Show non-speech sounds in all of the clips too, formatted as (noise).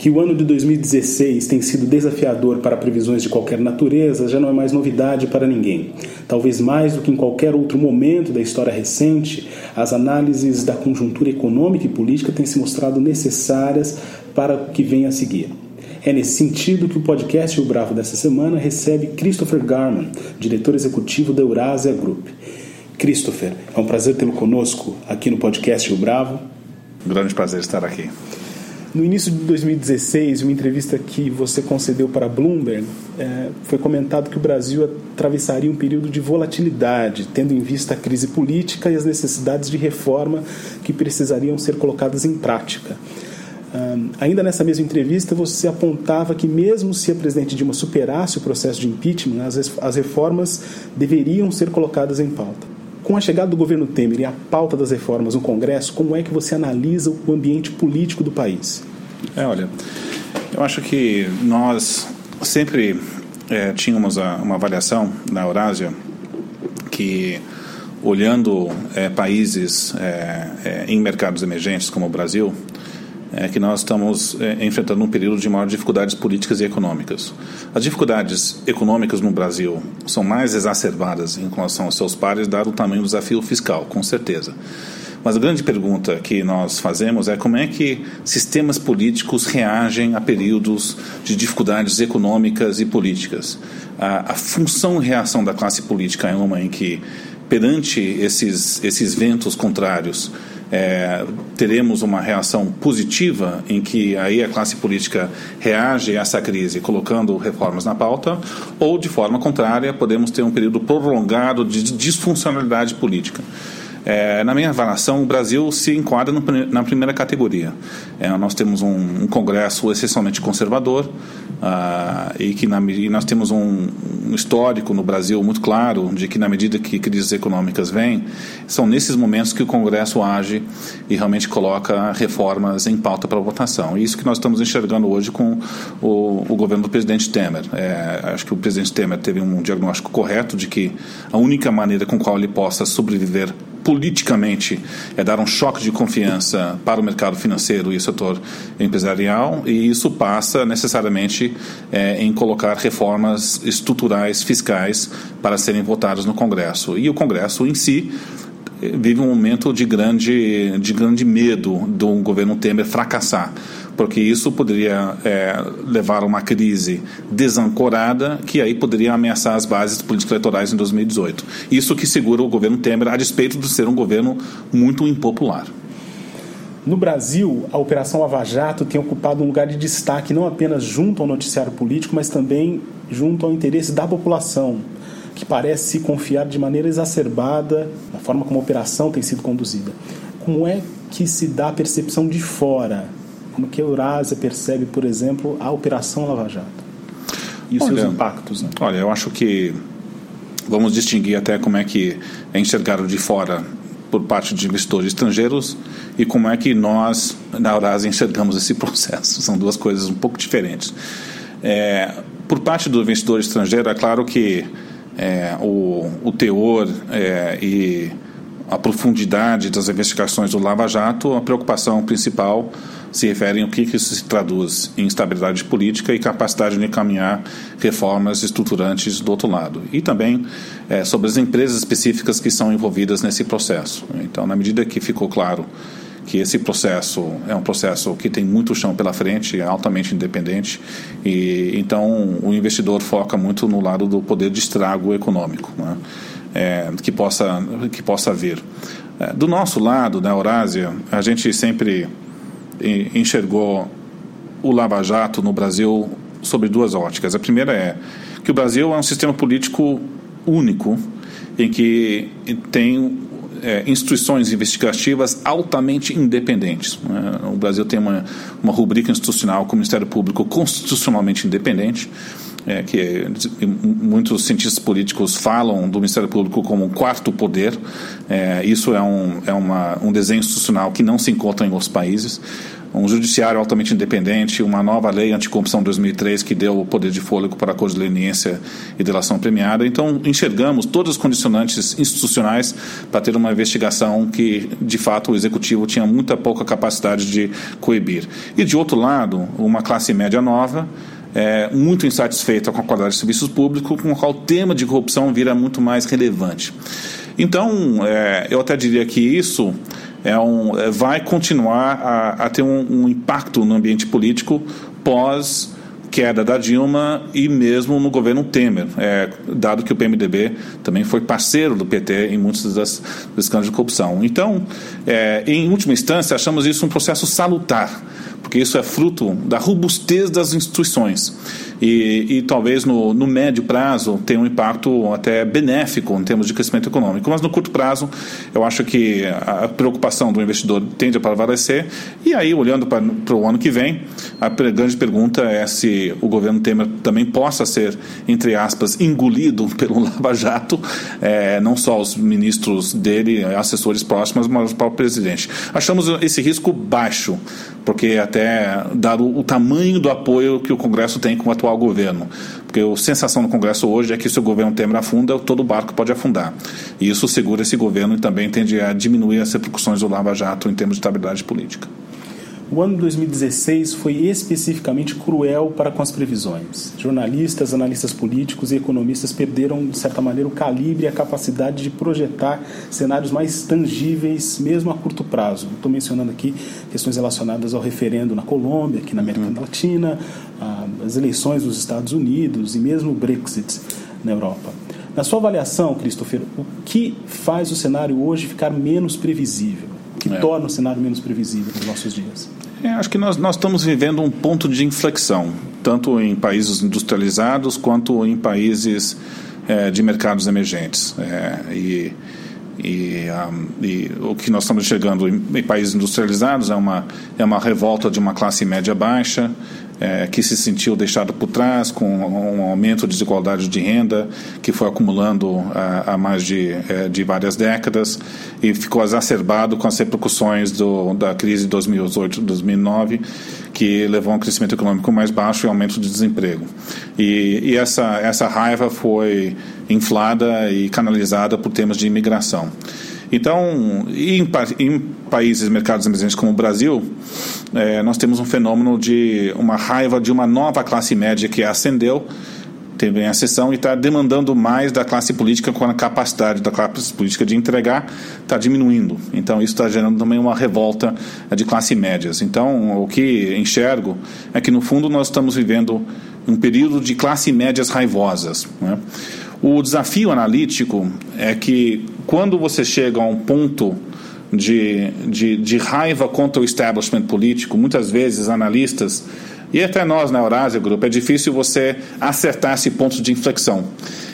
Que o ano de 2016 tem sido desafiador para previsões de qualquer natureza já não é mais novidade para ninguém. Talvez mais do que em qualquer outro momento da história recente, as análises da conjuntura econômica e política têm se mostrado necessárias para o que vem a seguir. É nesse sentido que o podcast Rio Bravo dessa semana recebe Christopher Garman, diretor executivo da Eurasia Group. Christopher, é um prazer tê-lo conosco aqui no podcast Rio Bravo. Grande prazer estar aqui. No início de 2016, uma entrevista que você concedeu para a Bloomberg, é, foi comentado que o Brasil atravessaria um período de volatilidade, tendo em vista a crise política e as necessidades de reforma que precisariam ser colocadas em prática. Um, ainda nessa mesma entrevista, você apontava que, mesmo se a presidente Dilma superasse o processo de impeachment, as, as reformas deveriam ser colocadas em pauta. Com a chegada do governo Temer e a pauta das reformas no Congresso, como é que você analisa o ambiente político do país? É, olha, eu acho que nós sempre é, tínhamos a, uma avaliação na Eurásia que, olhando é, países é, é em mercados emergentes como o Brasil, é que nós estamos é, enfrentando um período de maiores dificuldades políticas e econômicas. As dificuldades econômicas no Brasil são mais exacerbadas em relação aos seus pares, dado o tamanho do desafio fiscal, com certeza. Mas a grande pergunta que nós fazemos é como é que sistemas políticos reagem a períodos de dificuldades econômicas e políticas. A, a função e reação da classe política é uma em que, perante esses, esses ventos contrários, é, teremos uma reação positiva em que aí a classe política reage a essa crise colocando reformas na pauta, ou de forma contrária podemos ter um período prolongado de disfuncionalidade política. É, na minha avaliação, o Brasil se enquadra no, na primeira categoria. É, nós temos um, um, Congresso essencialmente conservador uh, e que na, e nós temos um, um, histórico no Brasil muito claro de que, na medida que crises econômicas vêm, são nesses momentos que o Congresso age e realmente coloca reformas em pauta para votação. E isso que nós estamos enxergando hoje com o, o governo do presidente Temer. É, acho que o presidente Temer teve um diagnóstico correto de que a única maneira com qual ele possa sobreviver politicamente é dar um choque de confiança para o mercado financeiro e o setor empresarial, e isso passa necessariamente é, em colocar reformas estruturais fiscais para serem votadas no Congresso. E o Congresso em si eh, vive um momento de grande, de grande medo do governo Temer fracassar porque isso poderia é, levar a uma crise desancorada que aí poderia ameaçar as bases políticas eleitorais em 2018. Isso que segura o governo Temer, a despeito de ser um governo muito impopular. No Brasil, a Operação Lava Jato tem ocupado um lugar de destaque não apenas junto ao noticiário político, mas também junto ao interesse da população, que parece se confiar de maneira exacerbada na forma como a operação tem sido conduzida. Como é que se dá a percepção de fora como que a Eurásia percebe, por exemplo, a Operação Lava Jato e os olha, seus impactos? Né? Olha, eu acho que vamos distinguir até como é que é enxergado de fora por parte de investidores estrangeiros e como é que nós, na Eurásia, enxergamos esse (laughs) processo. São duas coisas um pouco diferentes. É, por parte do investidor estrangeiro, é claro que é, o, o teor é, e a profundidade das investigações do Lava Jato, a preocupação principal se referem ao que, isso se traduz em estabilidade política e capacidade de encaminhar reformas estruturantes do outro lado. E também é, sobre as empresas específicas que são envolvidas nesse processo. Então, na medida que ficou claro que esse processo é um processo que tem muito chão pela frente, é altamente independente, e então o investidor foca muito no lado do poder de estrago econômico né, é, que, possa, que possa vir. É, do nosso lado, na Eurásia, a gente sempre enxergou o Lava Jato no Brasil sobre duas óticas. A primeira é que o Brasil é um sistema político único em que tem é, instituições investigativas altamente independentes. Né? O Brasil tem uma, uma rubrica institucional com o Ministério Público constitucionalmente independente. É, que muitos cientistas políticos falam do Ministério Público como um quarto poder. É, isso é, um, é uma, um desenho institucional que não se encontra em outros países um judiciário altamente independente, uma nova lei anticorrupção de 2003 que deu o poder de fôlego para a Corte de Leniência e delação premiada. Então, enxergamos todos os condicionantes institucionais para ter uma investigação que, de fato, o Executivo tinha muita pouca capacidade de coibir. E, de outro lado, uma classe média nova, é, muito insatisfeita com a qualidade de serviços públicos, com o qual o tema de corrupção vira muito mais relevante. Então, é, eu até diria que isso é um, é, vai continuar a, a ter um, um, impacto no ambiente político pós queda da Dilma e mesmo no governo Temer, é, dado que o PMDB também foi parceiro do PT em muitos das, dos escândalos de corrupção. Então, é, em última instância, achamos isso um processo salutar, porque isso é fruto da robustez das instituições e, e talvez no, no, médio prazo tenha um impacto até benéfico em termos de crescimento econômico. Mas no curto prazo, eu acho que a preocupação do investidor tende a prevalecer. E aí, olhando para, para o ano que vem, a grande pergunta é se o governo Temer também possa ser, entre aspas, engolido (laughs) pelo Lava Jato, é, não só os ministros dele, assessores próximos, mas o próprio presidente. Achamos esse risco baixo, porque até dado o tamanho do apoio que o Congresso tem com o atual atual governo. Porque a sensação no Congresso hoje é que se o governo Temer afunda, todo barco pode afundar. E isso segura esse governo e também tende a diminuir as repercussões do Lava Jato em termos de estabilidade política. O ano de 2016 foi especificamente cruel para com as previsões. Jornalistas, analistas políticos e economistas perderam, de certa maneira, o calibre e a capacidade de projetar cenários mais tangíveis, mesmo a curto prazo. Estou mencionando aqui questões relacionadas ao referendo na Colômbia, aqui na América uhum. Latina, as eleições dos Estados Unidos e mesmo o Brexit na Europa. Na sua avaliação, Christopher, o que faz o cenário hoje ficar menos previsível? Que é. torna o cenário menos previsível nos nossos dias? É, acho que nós, nós estamos vivendo um ponto de inflexão, tanto em países industrializados quanto em países é, de mercados emergentes. É, e, e, um, e, o que nós estamos chegando em, em, países industrializados é uma, é uma revolta de uma classe média baixa, é, que se sentiu deixado por trás com um aumento de desigualdade de renda que foi acumulando há, há mais de, é, de várias décadas e ficou exacerbado com as repercussões do, da crise de 2008-2009 que levou a um crescimento econômico mais baixo e aumento de desemprego. E, e essa, essa raiva foi inflada e canalizada por temas de imigração. Então, em, em países, mercados emergentes como o Brasil, é, nós temos um fenômeno de uma raiva de uma nova classe média que ascendeu, teve a sessão e está demandando mais da classe política quando a capacidade da classe política de entregar está diminuindo. Então isso está gerando também uma revolta de classe médias. Então o que enxergo é que no fundo nós estamos vivendo um período de classe médias raivosas. Né? O desafio analítico é que quando você chega a um ponto de, de, de raiva contra o establishment político, muitas vezes analistas e até nós na Eurásia Group, é difícil você acertar esse ponto de inflexão.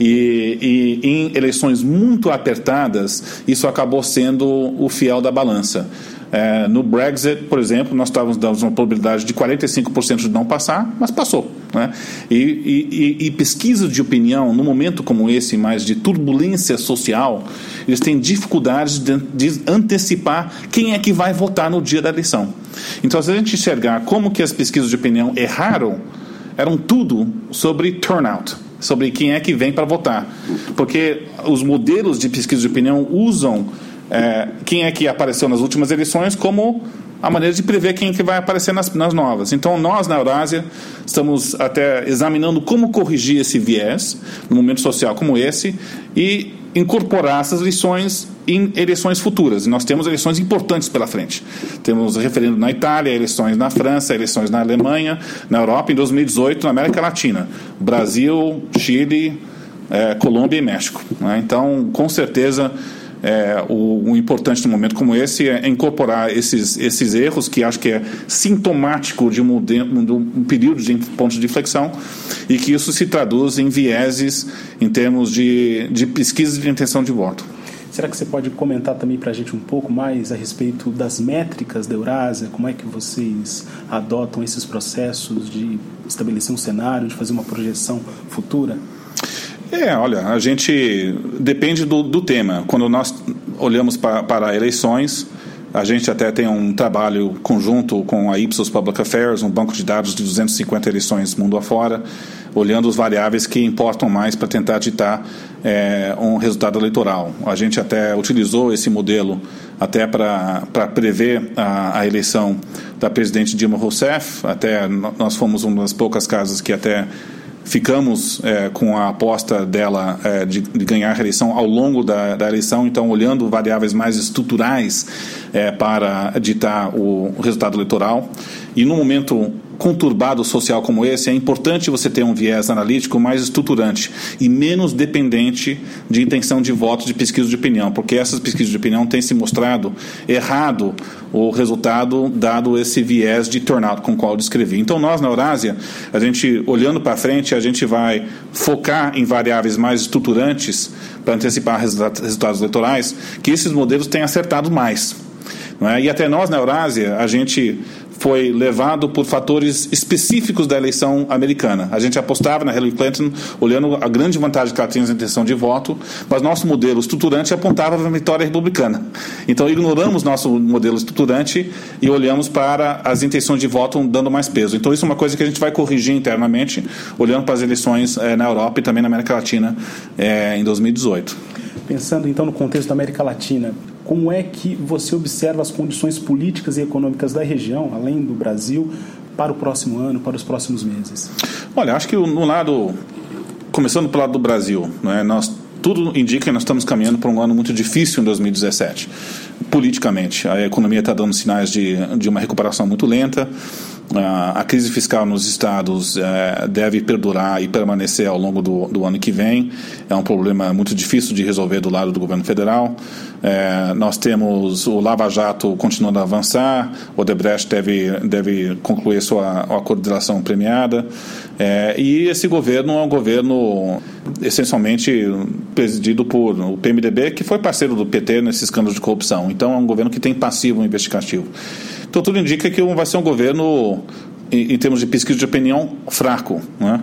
E, e, em eleições muito apertadas, isso acabou sendo o fiel da balança. É, no Brexit, por exemplo, nós estávamos dando uma probabilidade de 45% de não passar, mas passou. Né? E, e, e pesquisas de opinião, num momento como esse, mais de turbulência social, eles têm dificuldades de, de antecipar quem é que vai votar no dia da eleição. Então, se a gente enxergar como que as pesquisas de opinião erraram, eram tudo sobre turnout sobre quem é que vem para votar. Porque os modelos de pesquisa de opinião usam é, quem é que apareceu nas últimas eleições como a maneira de prever quem é que vai aparecer nas, nas novas. Então, nós na Eurásia estamos até examinando como corrigir esse viés num momento social como esse e incorporar essas lições em eleições futuras. E nós temos eleições importantes pela frente. Temos referendo na Itália, eleições na França, eleições na Alemanha, na Europa em 2018, na América Latina, Brasil, Chile, é, Colômbia e México. Né? Então, com certeza é, o, o, importante num momento como esse é incorporar esses, esses erros, que acho que é sintomático de um, de um período de pontos de inflexão, e que isso se traduz em vieses em termos de, de pesquisa de intenção de voto. Será que você pode comentar também para a gente um pouco mais a respeito das métricas da Eurásia? Como é que vocês adotam esses processos de estabelecer um cenário, de fazer uma projeção futura? É, olha, a gente depende do, do tema. Quando nós olhamos para, para eleições, a gente até tem um trabalho conjunto com a Ipsos Public Affairs, um banco de dados de 250 eleições mundo afora, olhando os variáveis que importam mais para tentar ditar é, um resultado eleitoral. A gente até utilizou esse modelo até para prever a, a, eleição da presidente Dilma Rousseff. Até nós fomos uma das poucas casas que até ficamos é, com a aposta dela é, de, de, ganhar a reeleição ao longo da, da, eleição, então olhando variáveis mais estruturais é, para ditar o, o resultado eleitoral. E no momento conturbado social como esse, é importante você ter um viés analítico mais estruturante e menos dependente de intenção de voto de pesquisa de opinião, porque essas pesquisas de opinião têm se mostrado errado o resultado dado esse viés de turnout com o qual eu descrevi. Então nós na Eurásia, a gente olhando para frente, a gente vai focar em variáveis mais estruturantes para antecipar resultados eleitorais, que esses modelos têm acertado mais. É? E até nós na Eurásia, a gente foi levado por fatores específicos da eleição americana. A gente apostava na Hillary Clinton, olhando a grande vantagem que ela tinha na intenção de voto, mas nosso modelo estruturante apontava para a vitória republicana. Então ignoramos nosso modelo estruturante e olhamos para as intenções de voto dando mais peso. Então isso é uma coisa que a gente vai corrigir internamente, olhando para as eleições eh, na Europa e também na América Latina eh, em 2018. Pensando então no contexto da América Latina, como é que você observa as condições políticas e econômicas da região, além do Brasil, para o próximo ano, para os próximos meses? Olha, acho que no lado, começando pelo lado do Brasil, né, nós tudo indica que nós estamos caminhando para um ano muito difícil em 2017, politicamente. A economia está dando sinais de, de uma recuperação muito lenta. A crise fiscal nos estados é, deve perdurar e permanecer ao longo do, do, ano que vem. É um problema muito difícil de resolver do lado do governo federal. É, nós temos o Lava Jato continuando a avançar, o Odebrecht deve, deve concluir sua de relação premiada. É, e esse governo é um governo essencialmente presidido por o PMDB, que foi parceiro do PT nesse escândalo de corrupção. Então é um governo que tem passivo investigativo. Então tudo indica que vai ser um governo, em, em termos de pesquisa de opinião, fraco. Né?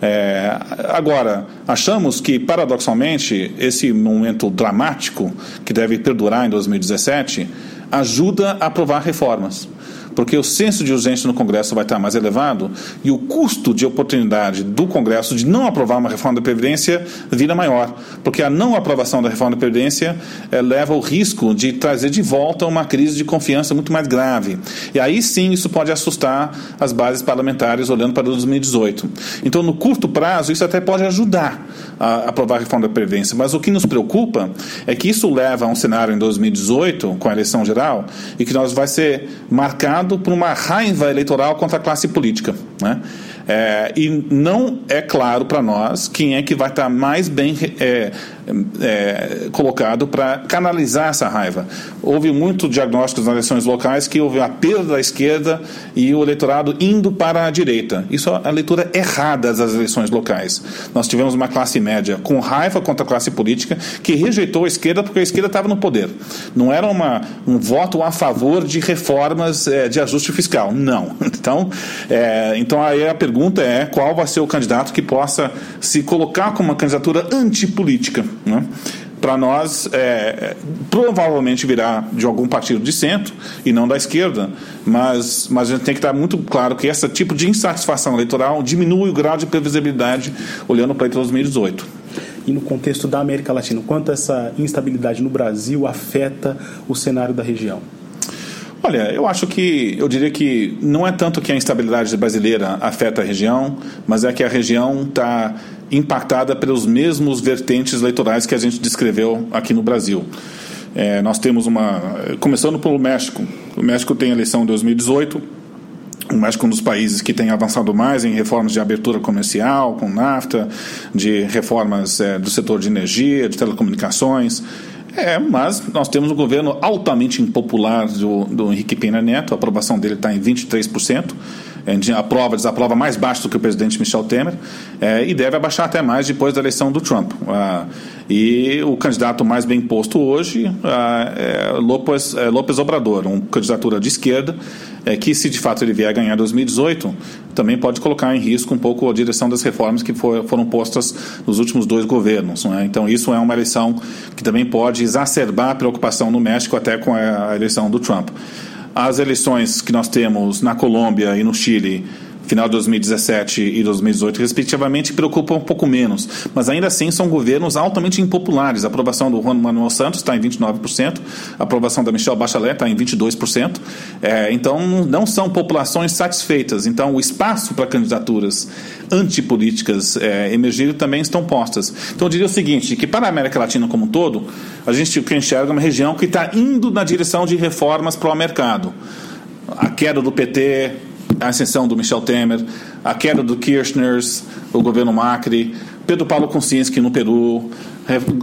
É, agora, achamos que, paradoxalmente, esse momento dramático, que deve perdurar em 2017, ajuda a aprovar reformas porque o senso de urgência no Congresso vai estar mais elevado e o custo de oportunidade do Congresso de não aprovar uma reforma da Previdência vira maior, porque a não aprovação da reforma da Previdência é, leva ao risco de trazer de volta uma crise de confiança muito mais grave. E aí sim isso pode assustar as bases parlamentares olhando para 2018. Então, no curto prazo, isso até pode ajudar a aprovar a reforma da Previdência, mas o que nos preocupa é que isso leva a um cenário em 2018, com a eleição geral, e que nós vai ser marcado por uma raiva eleitoral contra a classe política. Né? É, e não é claro para nós quem é que vai estar mais bem é, é, colocado para canalizar essa raiva. Houve muito diagnósticos nas eleições locais que houve a perda da esquerda e o eleitorado indo para a direita. Isso é a leitura errada das eleições locais. Nós tivemos uma classe média com raiva contra a classe política que rejeitou a esquerda porque a esquerda estava no poder. Não era uma, um voto a favor de reformas é, de ajuste fiscal. Não. (laughs) Então, é, então aí a pergunta é qual vai ser o candidato que possa se colocar como uma candidatura antipolítica. Né? Para nós, é, provavelmente virá de algum partido de centro e não da esquerda, mas, mas a gente tem que estar muito claro que esse tipo de insatisfação eleitoral diminui o grau de previsibilidade olhando para 2018 e no contexto da América Latina, quanto essa instabilidade no Brasil afeta o cenário da região? Olha, eu acho que, eu diria que não é tanto que a instabilidade brasileira afeta a região, mas é que a região está impactada pelos mesmos vertentes eleitorais que a gente descreveu aqui no Brasil. É, nós temos uma. Começando pelo México. O México tem eleição em 2018. O México é um dos países que tem avançado mais em reformas de abertura comercial, com NAFTA, de reformas é, do setor de energia, de telecomunicações. É, mas nós temos um governo altamente impopular do, do Henrique Pena Neto, a aprovação dele está em 23%. Aprova, desaprova mais baixo do que o presidente Michel Temer é, e deve abaixar até mais depois da eleição do Trump. Ah, e o candidato mais bem posto hoje ah, é López, é López Obrador, uma candidatura de esquerda é, que, se de fato ele vier a ganhar 2018, também pode colocar em risco um pouco a direção das reformas que for, foram postas nos últimos dois governos. É? Então, isso é uma eleição que também pode exacerbar a preocupação no México até com a eleição do Trump. As eleições que nós temos na Colômbia e no Chile final de 2017 e 2018, respectivamente, preocupa um pouco menos. Mas ainda assim são governos altamente impopulares. A aprovação do Juan Manuel Santos está em 29%, a aprovação da Michelle Bachelet está em 22%. É, então, não são populações satisfeitas. Então, o espaço para candidaturas antipolíticas é, emergir também estão postas. Então, eu diria o seguinte, que para a América Latina como um todo, a gente enxerga uma região que está indo na direção de reformas para o mercado. A queda do PT, a ascensão do Michel Temer, a queda do Kirchner, o governo Macri, Pedro Paulo Kuczynski no Peru,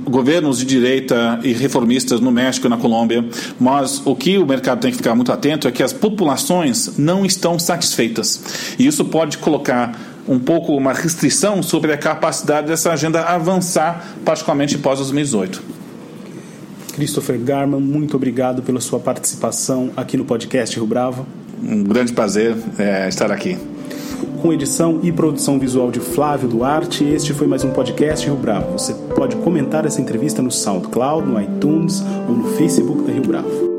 governos de direita e reformistas no México e na Colômbia. Mas o que o mercado tem que ficar muito atento é que as populações não estão satisfeitas. E isso pode colocar um pouco uma restrição sobre a capacidade dessa agenda avançar, particularmente pós 2018. Christopher Garman, muito obrigado pela sua participação aqui no podcast Rio Bravo. Um grande prazer é, estar aqui. Com edição e produção visual de Flávio Duarte, este foi mais um podcast Rio Bravo. Você pode comentar essa entrevista no SoundCloud, no iTunes ou no Facebook da Rio Bravo.